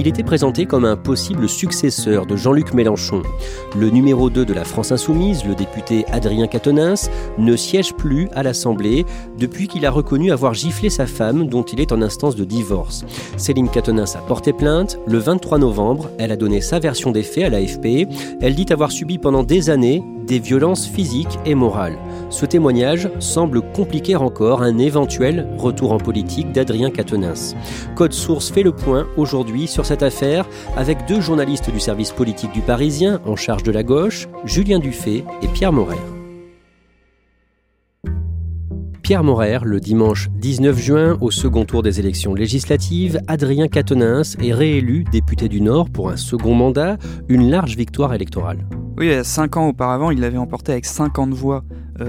Il était présenté comme un possible successeur de Jean-Luc Mélenchon. Le numéro 2 de la France Insoumise, le député Adrien Quatennens, ne siège plus à l'Assemblée depuis qu'il a reconnu avoir giflé sa femme dont il est en instance de divorce. Céline Quatennens a porté plainte. Le 23 novembre, elle a donné sa version des faits à l'AFP. Elle dit avoir subi pendant des années des violences physiques et morales. Ce témoignage semble compliquer encore un éventuel retour en politique d'Adrien Quatennens. Code Source fait le point aujourd'hui sur cette affaire avec deux journalistes du service politique du Parisien en charge de la gauche, Julien Dufay et Pierre Morer. Pierre Morer, le dimanche 19 juin, au second tour des élections législatives, Adrien Quatennens est réélu député du Nord pour un second mandat, une large victoire électorale. Oui, cinq ans auparavant, il l'avait emporté avec 50 voix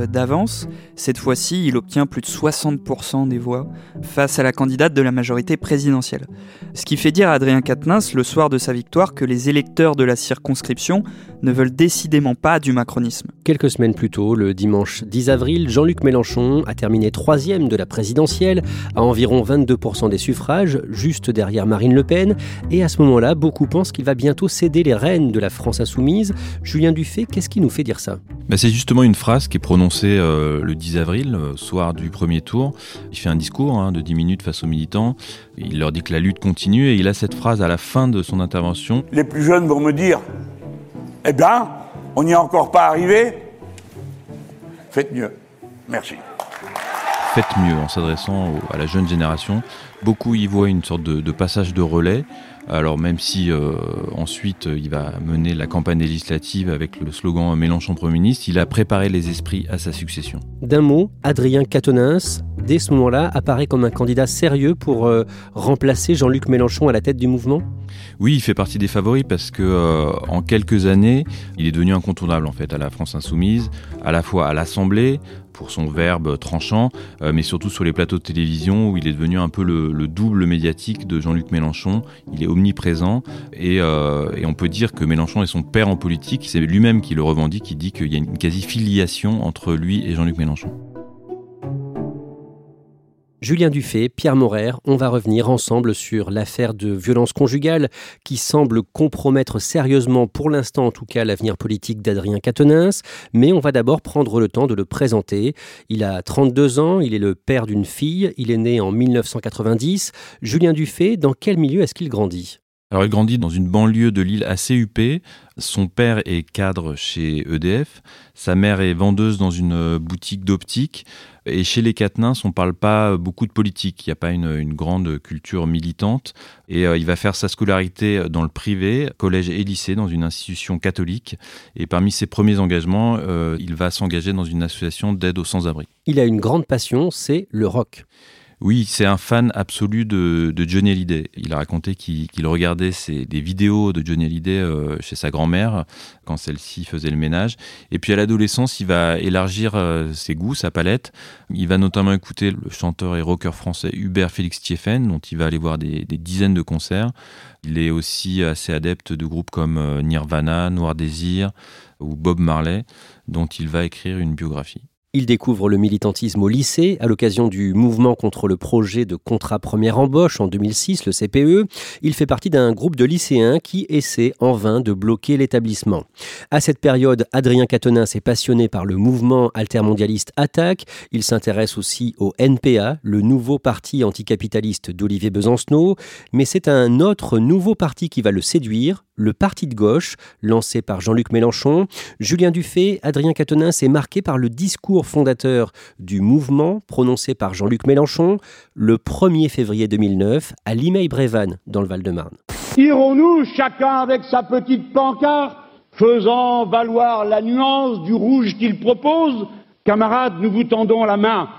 d'avance. Cette fois-ci, il obtient plus de 60% des voix face à la candidate de la majorité présidentielle. Ce qui fait dire à Adrien Quatennens, le soir de sa victoire, que les électeurs de la circonscription ne veulent décidément pas du macronisme. Quelques semaines plus tôt, le dimanche 10 avril, Jean-Luc Mélenchon a terminé troisième de la présidentielle, à environ 22% des suffrages, juste derrière Marine Le Pen. Et à ce moment-là, beaucoup pensent qu'il va bientôt céder les rênes de la France insoumise. Julien Dufay, qu'est-ce qui nous fait dire ça? Ben, C'est justement une phrase qui est prononcée euh, le 10 avril, euh, soir du premier tour. Il fait un discours hein, de 10 minutes face aux militants. Il leur dit que la lutte continue et il a cette phrase à la fin de son intervention. Les plus jeunes vont me dire eh bien, on n'y est encore pas arrivé. Faites mieux. Merci. Faites mieux en s'adressant à la jeune génération. Beaucoup y voient une sorte de, passage de relais. Alors même si euh, ensuite il va mener la campagne législative avec le slogan Mélenchon Premier ministre, il a préparé les esprits à sa succession. D'un mot, Adrien Quatennens, dès ce moment-là, apparaît comme un candidat sérieux pour euh, remplacer Jean-Luc Mélenchon à la tête du mouvement? Oui, il fait partie des favoris parce que euh, en quelques années, il est devenu incontournable en fait à la France insoumise, à la fois à l'Assemblée pour son verbe tranchant, euh, mais surtout sur les plateaux de télévision où il est devenu un peu le, double médiatique de Jean-Luc Mélenchon. Il est omniprésent et, et, on peut dire que Mélenchon est son père en politique. C'est lui-même qui le revendique, qui dit qu'il y a une quasi-filiation entre lui et Jean-Luc Mélenchon. Julien Dufay, Pierre Morer, on va revenir ensemble sur l'affaire de violence conjugale qui semble compromettre sérieusement, pour l'instant en tout cas, l'avenir politique d'Adrien Quatennens. Mais on va d'abord prendre le temps de le présenter. Il a 32 ans, il est le père d'une fille, il est né en 1990. Julien Dufay, dans quel milieu est-ce qu'il grandit? Alors il grandit dans une banlieue de l'île assez huppée. Son père est cadre chez EDF. Sa mère est vendeuse dans une boutique d'optique. Et chez les Quatennens, on ne parle pas beaucoup de politique. Il n'y a pas une, grande culture militante. Et euh, il va faire sa scolarité dans le privé, collège et lycée, dans une institution catholique. Et parmi ses premiers engagements, euh, il va s'engager dans une association d'aide aux sans-abri. Il a une grande passion, c'est le rock. Oui, c'est un fan absolu de, Johnny Hallyday. Il a raconté qu'il regardait des vidéos de Johnny Hallyday euh, chez sa grand-mère quand celle-ci faisait le ménage. Et puis à l'adolescence, il va élargir euh, ses goûts, sa palette. Il va notamment écouter le chanteur et rocker français Hubert Félix Thieffen, dont il va aller voir des, dizaines de concerts. Il est aussi assez adepte de groupes comme euh, Nirvana, Noir Désir ou Bob Marley, dont il va écrire une biographie. Il découvre le militantisme au lycée à l'occasion du mouvement contre le projet de contrat première embauche en 2006, le CPE. Il fait partie d'un groupe de lycéens qui essaie en vain de bloquer l'établissement. À cette période, Adrien Quatennens est passionné par le mouvement altermondialiste Attaque. Il s'intéresse aussi au NPA, le nouveau parti anticapitaliste d'Olivier Besancenot. Mais c'est un autre nouveau parti qui va le séduire, le Parti de gauche, lancé par Jean-Luc Mélenchon. Julien Dufay, Adrien Quatennens est marqué par le discours fondateur du mouvement prononcé par Jean-Luc Mélenchon le 1er février 2009 à Limeil-Brévannes, dans le Val-de-Marne. Irons-nous chacun avec sa petite pancarte, faisant valoir la nuance du rouge qu'il propose? Camarades, nous vous tendons la main,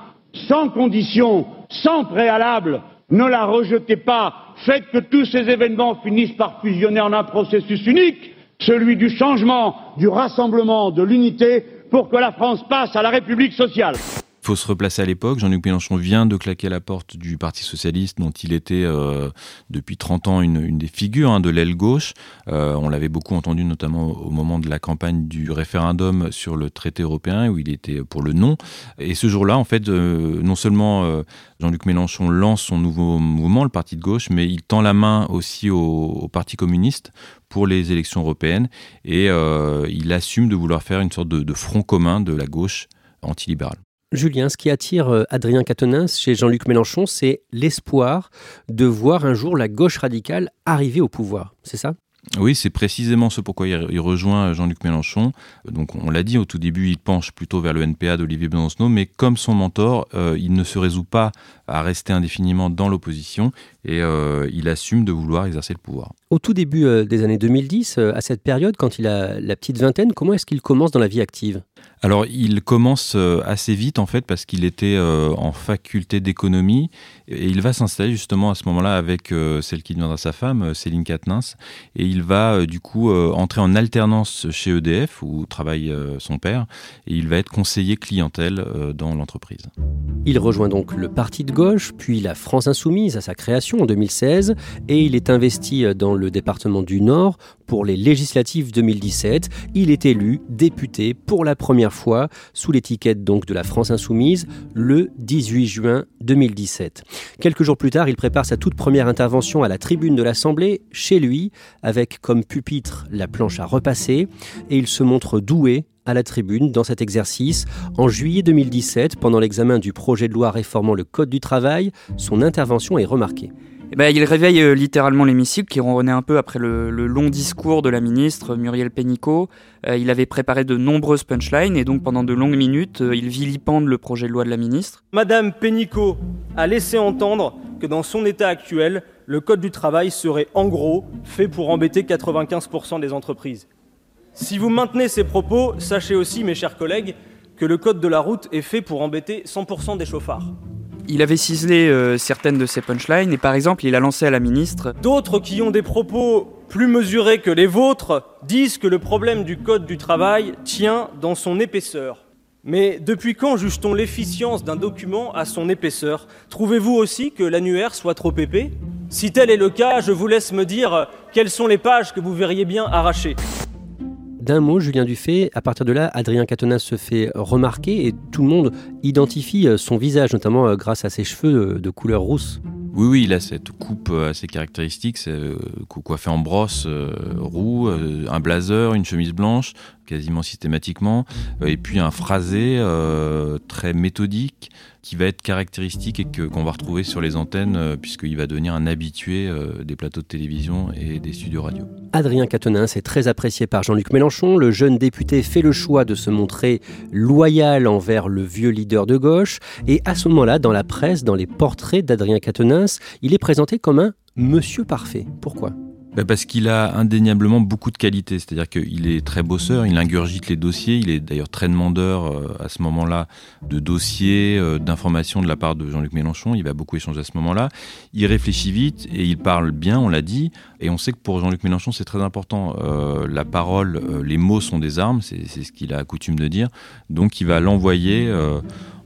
sans condition, sans préalable, ne la rejetez pas, faites que tous ces événements finissent par fusionner en un processus unique, celui du changement, du rassemblement, de l'unité, pour que la France passe à la République sociale. Il faut se replacer à l'époque. Jean-Luc Mélenchon vient de claquer la porte du Parti socialiste, dont il était euh, depuis 30 ans une, des figures hein, de l'aile gauche. Euh, on l'avait beaucoup entendu, notamment au moment de la campagne du référendum sur le traité européen, où il était pour le non. Et ce jour-là, en fait, euh, non seulement Jean-Luc Mélenchon lance son nouveau mouvement, le Parti de gauche, mais il tend la main aussi au, Parti communiste pour les élections européennes, et il assume de vouloir faire une sorte de, de front commun de la gauche antilibérale. Julien, ce qui attire euh, Adrien Quatennens chez Jean-Luc Mélenchon, c'est l'espoir de voir un jour la gauche radicale arriver au pouvoir. C'est ça? Oui, c'est précisément ce pourquoi il rejoint Jean-Luc Mélenchon. Donc, on l'a dit au tout début, il penche plutôt vers le NPA d'Olivier Besancenot, mais comme son mentor, euh, il ne se résout pas à rester indéfiniment dans l'opposition et euh, il assume de vouloir exercer le pouvoir. Au tout début des années 2010, à cette période, quand il a la petite vingtaine, comment est-ce qu'il commence dans la vie active? Alors, il commence euh, assez vite en fait parce qu'il était euh, en faculté d'économie et il va s'installer justement à ce moment-là avec euh, celle qui deviendra sa femme, Céline Katnins, et il va du coup entrer en alternance chez EDF où travaille son père et il va être conseiller clientèle dans l'entreprise. Il rejoint donc le Parti de gauche, puis la France Insoumise à sa création en 2016 et il est investi dans le département du Nord pour les législatives 2017. Il est élu député pour la première fois sous l'étiquette donc de la France insoumise le 18 juin 2017. Quelques jours plus tard, il prépare sa toute première intervention à la tribune de l'Assemblée chez lui avec comme pupitre la planche à repasser et il se montre doué à la tribune dans cet exercice. En juillet 2017, pendant l'examen du projet de loi réformant le Code du travail, son intervention est remarquée. Ben, il réveille euh, littéralement l'hémicycle qui ronronnait un peu après le, long discours de la ministre Muriel Pénicaud. Euh, il avait préparé de nombreuses punchlines et donc pendant de longues minutes, euh, il vilipende le projet de loi de la ministre. Madame Pénicaud a laissé entendre que dans son état actuel, le Code du travail serait en gros fait pour embêter 95% des entreprises. Si vous maintenez ces propos, sachez aussi, mes chers collègues, que le Code de la route est fait pour embêter 100% des chauffards. Il avait ciselé euh, certaines de ses punchlines et par exemple il a lancé à la ministre D'autres qui ont des propos plus mesurés que les vôtres disent que le problème du Code du travail tient dans son épaisseur. Mais depuis quand juge-t-on l'efficience d'un document à son épaisseur? Trouvez-vous aussi que l'annuaire soit trop épais? Si tel est le cas, je vous laisse me dire quelles sont les pages que vous verriez bien arrachées. D'un mot, Julien Dufay, à partir de là, Adrien Quatennens se fait remarquer et tout le monde identifie euh, son visage, notamment euh, grâce à ses cheveux de couleur rousse. Oui, oui, il a cette coupe euh, assez caractéristique, c'est coiffé en brosse roux, un blazer, une chemise blanche, quasiment systématiquement, et puis un phrasé très méthodique, qui va être caractéristique et que, qu'on va retrouver sur les antennes euh, puisqu'il va devenir un habitué euh, des plateaux de télévision et des studios radio. Adrien Quatennens est très apprécié par Jean-Luc Mélenchon. Le jeune député fait le choix de se montrer loyal envers le vieux leader de gauche. Et à ce moment-là, dans la presse, dans les portraits d'Adrien Quatennens, il est présenté comme un monsieur parfait. Pourquoi? Bah, parce qu'il a indéniablement beaucoup de qualités, c'est-à-dire qu'il est très bosseur, il ingurgite les dossiers, il est d'ailleurs très demandeur euh, à ce moment-là de dossiers, euh, d'informations de la part de Jean-Luc Mélenchon, il va beaucoup échanger à ce moment-là, il réfléchit vite et il parle bien, on l'a dit, et on sait que pour Jean-Luc Mélenchon c'est très important, euh, la parole, les mots sont des armes, c'est ce qu'il a coutume de dire, donc il va l'envoyer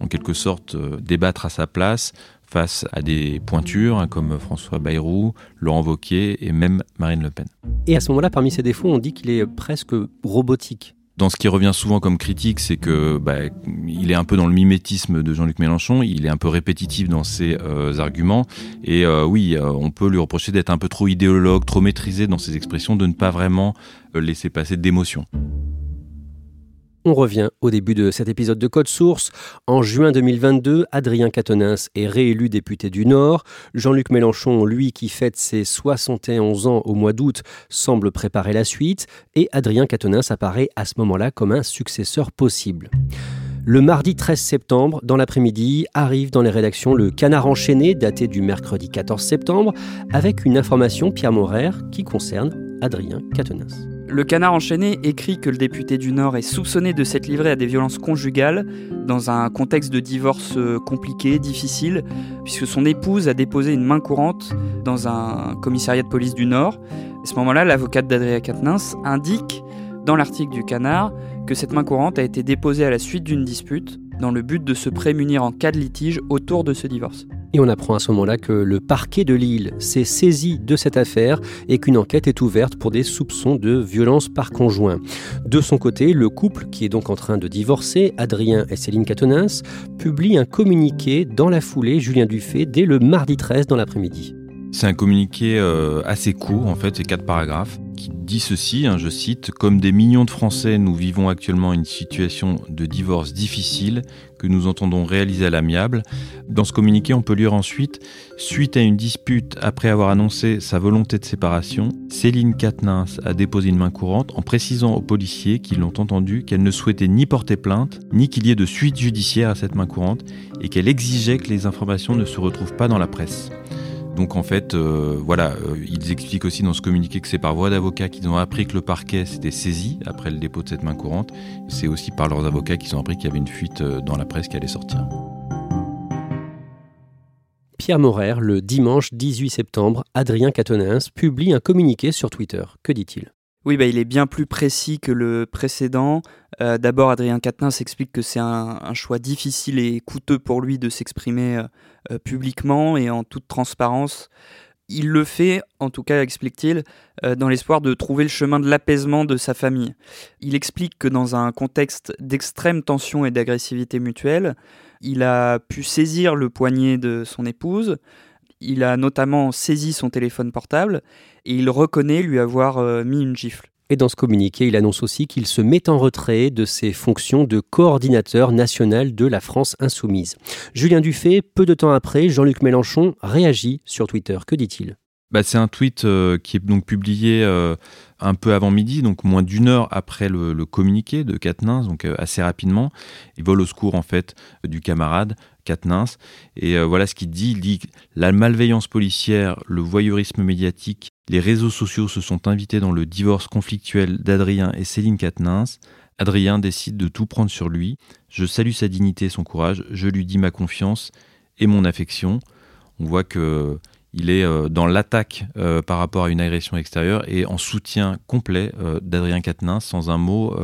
en quelque sorte débattre à sa place, face à des pointures hein, comme François Bayrou, Laurent Wauquiez et même Marine Le Pen. Et à ce moment-là, parmi ses défauts, on dit qu'il est presque robotique. Dans ce qui revient souvent comme critique, c'est que bah, il est un peu dans le mimétisme de Jean-Luc Mélenchon, il est un peu répétitif dans ses euh, arguments, et euh, oui, euh, on peut lui reprocher d'être un peu trop idéologue, trop maîtrisé dans ses expressions, de ne pas vraiment laisser passer d'émotions. On revient au début de cet épisode de Code Source. En juin 2022, Adrien Quatennens est réélu député du Nord. Jean-Luc Mélenchon, lui qui fête ses 71 ans au mois d'août, semble préparer la suite. Et Adrien Quatennens apparaît à ce moment-là comme un successeur possible. Le mardi 13 septembre, dans l'après-midi, arrive dans les rédactions le Canard enchaîné, daté du mercredi 14 septembre, avec une information Pierre Morer qui concerne Adrien Quatennens. Le canard enchaîné écrit que le député du Nord est soupçonné de s'être livré à des violences conjugales dans un contexte de divorce euh, compliqué, difficile, puisque son épouse a déposé une main courante dans un commissariat de police du Nord. À ce moment-là, l'avocate d'Adrien Quatennens indique dans l'article du canard que cette main courante a été déposée à la suite d'une dispute dans le but de se prémunir en cas de litige autour de ce divorce. Et on apprend à ce moment-là que le parquet de Lille s'est saisi de cette affaire et qu'une enquête est ouverte pour des soupçons de violence par conjoint. De son côté, le couple, qui est donc en train de divorcer, Adrien et Céline Catonins, publie un communiqué dans la foulée, Julien Dufay, dès le mardi 13 dans l'après-midi. C'est un communiqué euh, assez court, en fait, c'est quatre paragraphes, qui dit ceci, hein, je cite, Comme des millions de Français, nous vivons actuellement une situation de divorce difficile que nous entendons réaliser à l'amiable. Dans ce communiqué, on peut lire ensuite, suite à une dispute après avoir annoncé sa volonté de séparation, Céline Katnins a déposé une main courante en précisant aux policiers qui l'ont entendu qu'elle ne souhaitait ni porter plainte, ni qu'il y ait de suite judiciaire à cette main courante, et qu'elle exigeait que les informations ne se retrouvent pas dans la presse. Donc en fait, euh, voilà, euh, ils expliquent aussi dans ce communiqué que c'est par voie d'avocat qu'ils ont appris que le parquet s'était saisi après le dépôt de cette main courante. C'est aussi par leurs avocats qu'ils ont appris qu'il y avait une fuite euh, dans la presse qui allait sortir. Pierre Morer, le dimanche 18 septembre, Adrien Quatennens publie un communiqué sur Twitter. Que dit-il? Oui, bah, il est bien plus précis que le précédent. Euh, d'abord, Adrien Quatennens explique que c'est un, choix difficile et coûteux pour lui de s'exprimer euh, euh, publiquement et en toute transparence. Il le fait, en tout cas, explique-t-il, dans l'espoir de trouver le chemin de l'apaisement de sa famille. Il explique que dans un contexte d'extrême tension et d'agressivité mutuelle, il a pu saisir le poignet de son épouse, il a notamment saisi son téléphone portable et il reconnaît lui avoir euh, mis une gifle. Et dans ce communiqué, il annonce aussi qu'il se met en retrait de ses fonctions de coordinateur national de la France insoumise. Julien Dufay, peu de temps après, Jean-Luc Mélenchon réagit sur Twitter. Que dit-il? Bah, c'est un tweet euh, qui est donc publié euh, un peu avant midi, donc moins d'une heure après le, communiqué de Katnins, donc assez rapidement. Il vole au secours en fait du camarade Katnins. Et voilà ce qu'il dit. Il dit la malveillance policière, le voyeurisme médiatique les réseaux sociaux se sont invités dans le divorce conflictuel d'Adrien et Céline Quatennens. Adrien décide de tout prendre sur lui. Je salue sa dignité et son courage. Je lui dis ma confiance et mon affection. On voit que il est euh, dans l'attaque euh, par rapport à une agression extérieure et en soutien complet euh, d'Adrien Quatennens, sans un mot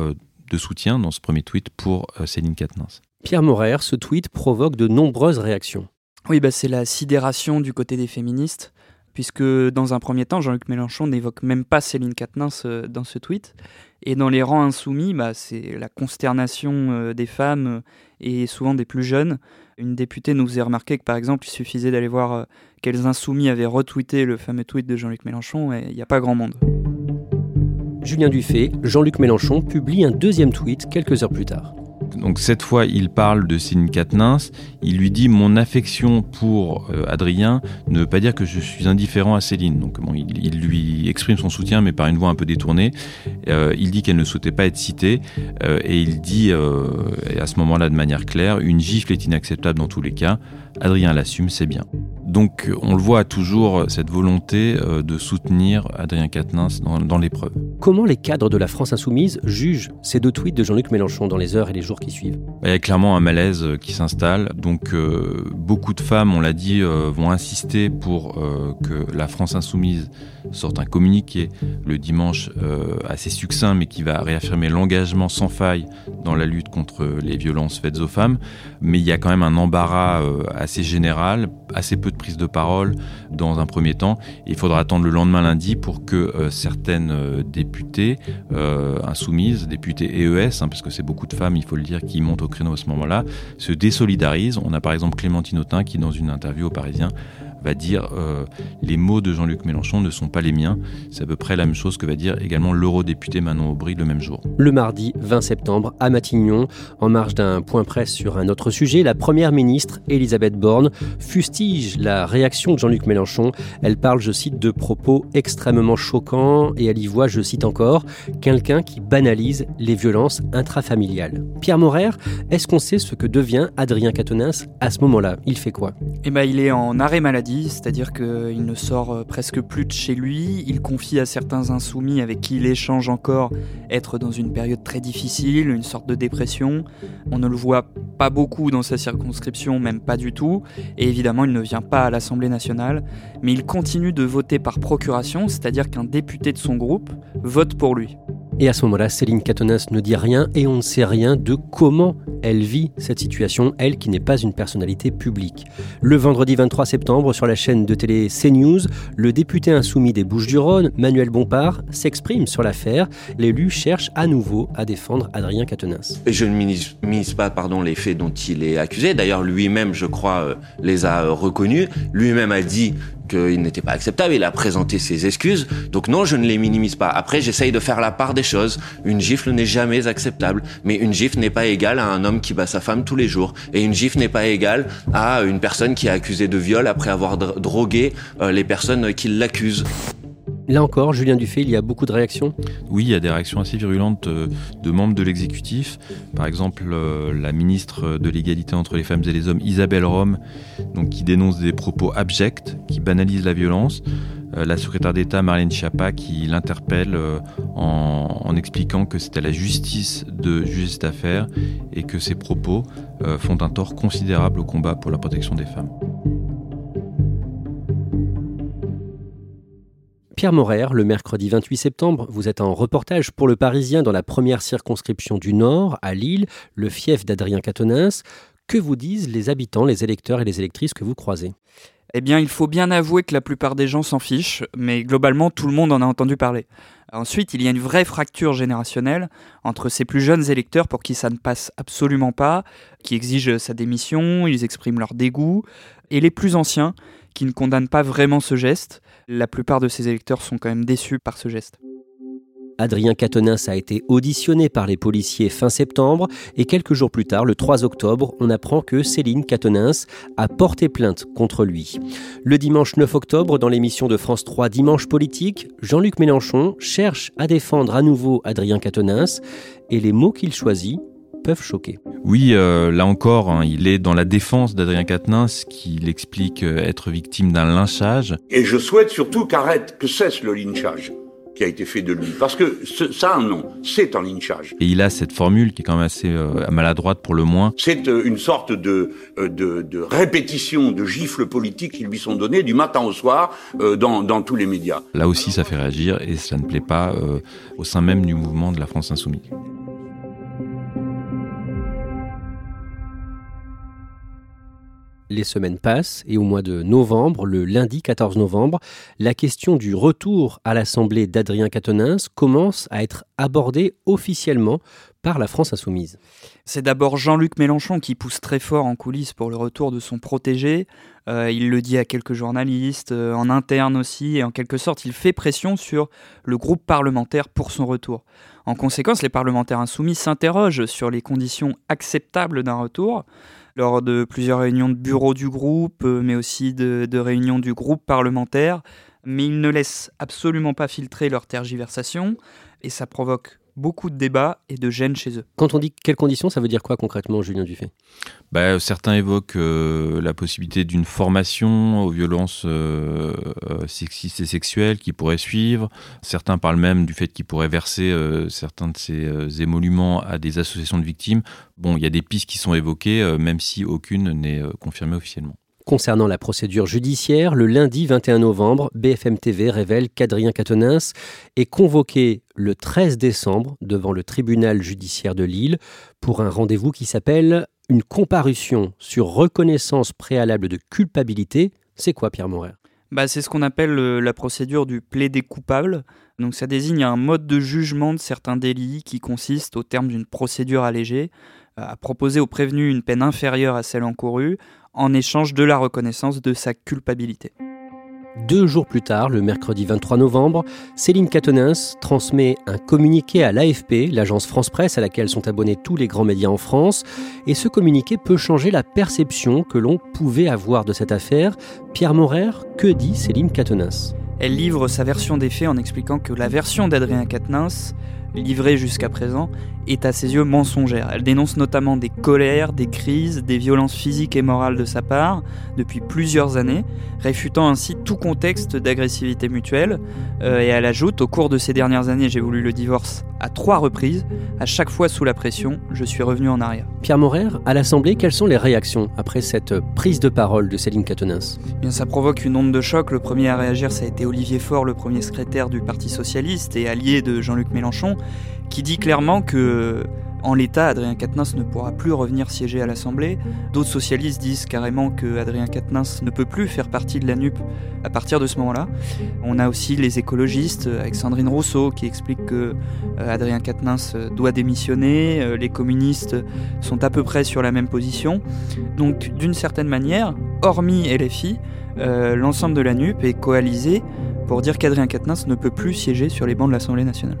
de soutien dans ce premier tweet pour Céline Quatennens. Pierre Morer, ce tweet provoque de nombreuses réactions. Oui, bah c'est la sidération du côté des féministes puisque dans un premier temps, Jean-Luc Mélenchon n'évoque même pas Céline Quatennens euh, dans ce tweet. Et dans les rangs insoumis, bah, c'est la consternation euh, des femmes euh, et souvent des plus jeunes. Une députée nous faisait remarquer que par exemple, il suffisait d'aller voir quels insoumis avaient retweeté le fameux tweet de Jean-Luc Mélenchon et il n'y a pas grand monde. Julien Dufay, Jean-Luc Mélenchon publie un deuxième tweet quelques heures plus tard. Donc cette fois, il parle de Céline Katnins. Il lui dit mon affection pour euh, Adrien ne veut pas dire que je suis indifférent à Céline. Donc il, lui exprime son soutien, mais par une voix un peu détournée. Euh, il dit qu'elle ne souhaitait pas être citée euh, et il dit à ce moment-là de manière claire une gifle est inacceptable dans tous les cas. Adrien l'assume, c'est bien. Donc on le voit toujours, cette volonté de soutenir Adrien Quatennens dans, l'épreuve. Comment les cadres de la France insoumise jugent ces deux tweets de Jean-Luc Mélenchon dans les heures et les jours qui suivent? Il y a clairement un malaise euh, qui s'installe. Donc euh, beaucoup de femmes, on l'a dit, vont insister pour que la France insoumise sorte un communiqué le dimanche assez succinct, mais qui va réaffirmer l'engagement sans faille dans la lutte contre les violences faites aux femmes. Mais il y a quand même un embarras assez général, assez peu de prise de parole dans un premier temps. il faudra attendre le lendemain lundi pour que euh, certaines euh, députées euh, insoumises, députées EES, hein, parce que c'est beaucoup de femmes, il faut le dire, qui montent au créneau à ce moment-là, se désolidarisent. On a par exemple Clémentine Autain qui, dans une interview au Parisien, va dire euh, les mots de Jean-Luc Mélenchon ne sont pas les miens. C'est à peu près la même chose que va dire également l'eurodéputé Manon Aubry le même jour. Le mardi 20 septembre à Matignon, en marge d'un point presse sur un autre sujet, la première ministre Elisabeth Borne fustige la réaction de Jean-Luc Mélenchon. Elle parle, je cite, de propos extrêmement choquants et elle y voit, je cite encore, quelqu'un qui banalise les violences intrafamiliales. Pierre Morer, est-ce qu'on sait ce que devient Adrien Quatennens à ce moment-là? Il fait quoi? Eh ben, il est en arrêt maladie c'est-à-dire qu'il ne sort euh, presque plus de chez lui, il confie à certains insoumis avec qui il échange encore être dans une période très difficile, une sorte de dépression. On ne le voit pas beaucoup dans sa circonscription, même pas du tout, et évidemment il ne vient pas à l'Assemblée nationale, mais il continue de voter par procuration, c'est-à-dire qu'un député de son groupe vote pour lui. Et à ce moment-là, Céline Catonas ne dit rien et on ne sait rien de comment elle vit cette situation, elle qui n'est pas une personnalité publique. Le vendredi 23 septembre, sur la chaîne de télé CNews, le député insoumis des Bouches-du-Rhône, Manuel Bompard, s'exprime sur l'affaire. L'élu cherche à nouveau à défendre Adrien Quatennens. Je ne minimise pas pardon, les faits dont il est accusé. D'ailleurs, lui-même, je crois, euh, les a euh, reconnus. Lui-même a dit qu'il n'était pas acceptable. Il a présenté ses excuses. Donc non, je ne les minimise pas. Après, j'essaye de faire la part des choses. Une gifle n'est jamais acceptable, mais une gifle n'est pas égale à un homme qui bat sa femme tous les jours. Et une gifle n'est pas égale à une personne qui est accusée de viol après avoir drogué euh, les personnes qui l'accusent. Là encore, Julien Dufay, il y a beaucoup de réactions? Oui, il y a des réactions assez virulentes euh, de membres de l'exécutif. Par exemple, euh, la ministre de l'égalité entre les femmes et les hommes, Isabelle Rome, donc, qui dénonce des propos abjects, qui banalisent la violence. Euh, la secrétaire d'État, Marlène Schiappa, qui l'interpelle en, en, expliquant que c'est à la justice de juger cette affaire et que ces propos font un tort considérable au combat pour la protection des femmes. Pierre Morer, le mercredi 28 septembre, vous êtes en reportage pour Le Parisien dans la première circonscription du Nord, à Lille, le fief d'Adrien Quatennens. Que vous disent les habitants, les électeurs et les électrices que vous croisez? Eh bien, il faut bien avouer que la plupart des gens s'en fichent, mais globalement, tout le monde en a entendu parler. Ensuite, il y a une vraie fracture générationnelle entre ces plus jeunes électeurs pour qui ça ne passe absolument pas, qui exigent sa démission, ils expriment leur dégoût, et les plus anciens qui ne condamnent pas vraiment ce geste. La plupart de ces électeurs sont quand même déçus par ce geste. Adrien Quatennens a été auditionné par les policiers fin septembre et quelques jours plus tard, le 3 octobre, on apprend que Céline Quatennens a porté plainte contre lui. Le dimanche 9 octobre, dans l'émission de France 3 Dimanche politique, Jean-Luc Mélenchon cherche à défendre à nouveau Adrien Quatennens et les mots qu'il choisit peuvent choquer. Oui, euh, là encore, hein, il est dans la défense d'Adrien Quatennens qu'il explique euh, être victime d'un lynchage. Et je souhaite surtout qu'arrête, que cesse le lynchage qui a été fait de lui. Parce que ça, non, c'est un lynchage. Et il a cette formule qui est quand même assez euh, maladroite pour le moins. C'est une sorte de, de, de, répétition de gifles politiques qui lui sont données du matin au soir dans, dans, tous les médias. Là aussi, ça fait réagir et ça ne plaît pas au sein même du mouvement de la France insoumise. Les semaines passent et au mois de novembre, le lundi 14 novembre, la question du retour à l'Assemblée d'Adrien Quatennens commence à être abordée officiellement par la France insoumise. C'est d'abord Jean-Luc Mélenchon qui pousse très fort en coulisses pour le retour de son protégé. Euh, il le dit à quelques journalistes, euh, en interne aussi, et en quelque sorte, il fait pression sur le groupe parlementaire pour son retour. En conséquence, les parlementaires insoumis s'interrogent sur les conditions acceptables d'un retour lors de plusieurs réunions de bureau du groupe, euh, mais aussi de, réunions du groupe parlementaire, mais ils ne laissent absolument pas filtrer leurs tergiversations, et ça provoque beaucoup de débats et de gêne chez eux. Quand on dit quelles conditions, ça veut dire quoi concrètement, Julien Dufay? Bah, Certains évoquent euh, la possibilité d'une formation aux violences euh, euh, sexistes et sexuelles qui pourrait suivre. Certains parlent même du fait qu'ils pourraient verser certains de ces émoluments à des associations de victimes. Bon, il y a des pistes qui sont évoquées, même si aucune n'est confirmée officiellement. Concernant la procédure judiciaire, le lundi 21 novembre, BFM TV révèle qu'Adrien Quatennens est convoqué le 13 décembre devant le tribunal judiciaire de Lille pour un rendez-vous qui s'appelle une comparution sur reconnaissance préalable de culpabilité C'est quoi Pierre Morer bah, C'est ce qu'on appelle euh, la procédure du plaidé coupable. Donc ça désigne un mode de jugement de certains délits qui consiste, au terme d'une procédure allégée, à proposer au prévenu une peine inférieure à celle encourue en échange de la reconnaissance de sa culpabilité. Deux jours plus tard, le mercredi 23 novembre, Céline Catonins transmet un communiqué à l'AFP, l'agence France Presse à laquelle sont abonnés tous les grands médias en France, et ce communiqué peut changer la perception que l'on pouvait avoir de cette affaire. Pierre Morer, que dit Céline Catonins Elle livre sa version des faits en expliquant que la version d'Adrien Quatennens livrée jusqu'à présent, est à ses yeux mensongère. Elle dénonce notamment des colères, des crises, des violences physiques et morales de sa part depuis plusieurs années, réfutant ainsi tout contexte d'agressivité mutuelle. Euh, et elle ajoute, au cours de ces dernières années, j'ai voulu le divorce à trois reprises, à chaque fois sous la pression, je suis revenu en arrière. Pierre Morer, à l'Assemblée, quelles sont les réactions après cette prise de parole de Céline Catonins eh Bien, Ça provoque une onde de choc. Le premier à réagir, ça a été Olivier Faure, le premier secrétaire du Parti Socialiste et allié de Jean-Luc Mélenchon, qui dit clairement que en l'état, Adrien Quatennens ne pourra plus revenir siéger à l'Assemblée. D'autres socialistes disent carrément que Adrien Quatennens ne peut plus faire partie de la NUP à partir de ce moment-là. On a aussi les écologistes, avec Sandrine Rousseau, qui explique que euh, Adrien Quatennens doit démissionner. Euh, les communistes sont à peu près sur la même position. Donc, d'une certaine manière, hormis LFI, euh, l'ensemble de la NUP est coalisé pour dire qu'Adrien Quatennens ne peut plus siéger sur les bancs de l'Assemblée nationale.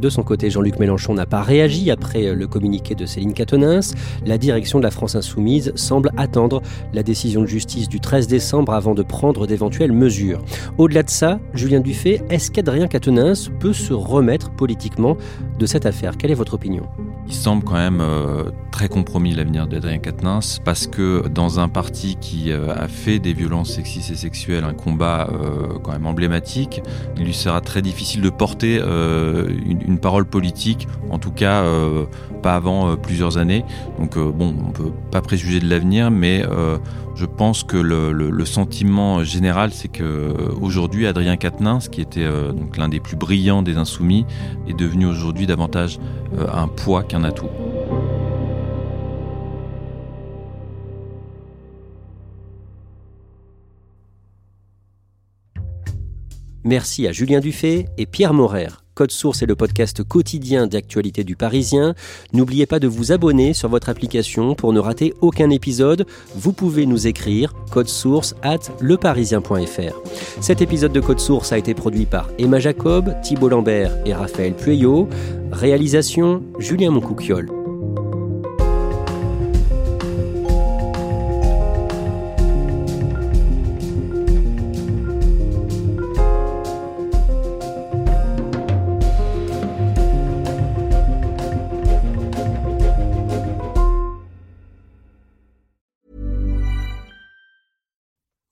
De son côté, Jean-Luc Mélenchon n'a pas réagi après le communiqué de Céline Catonins. La direction de la France Insoumise semble attendre la décision de justice du 13 décembre avant de prendre d'éventuelles mesures. Au-delà de ça, Julien Dufay, est-ce qu'Adrien Quatennens peut se remettre politiquement de cette affaire? Quelle est votre opinion? Il semble quand même euh, très compromis l'avenir d'Adrien Quatennens parce que dans un parti qui euh, a fait des violences sexistes et sexuelles un combat euh, quand même emblématique, il lui sera très difficile de porter une, une, parole politique, en tout cas pas avant plusieurs années. Donc bon, on peut pas préjuger de l'avenir, mais je pense que le, sentiment général, c'est que aujourd'hui, Adrien Quatennens, qui était euh, donc l'un des plus brillants des insoumis, est devenu aujourd'hui davantage euh, un poids qu'un atout. Merci à Julien Dufay et Pierre Morer. Code Source est le podcast quotidien d'actualité du Parisien. N'oubliez pas de vous abonner sur votre application pour ne rater aucun épisode. Vous pouvez nous écrire code source at leparisien.fr. Cet épisode de Code Source a été produit par Emma Jacob, Thibault Lambert et Raphaël Pueyo. Réalisation Julien Moncouquiole.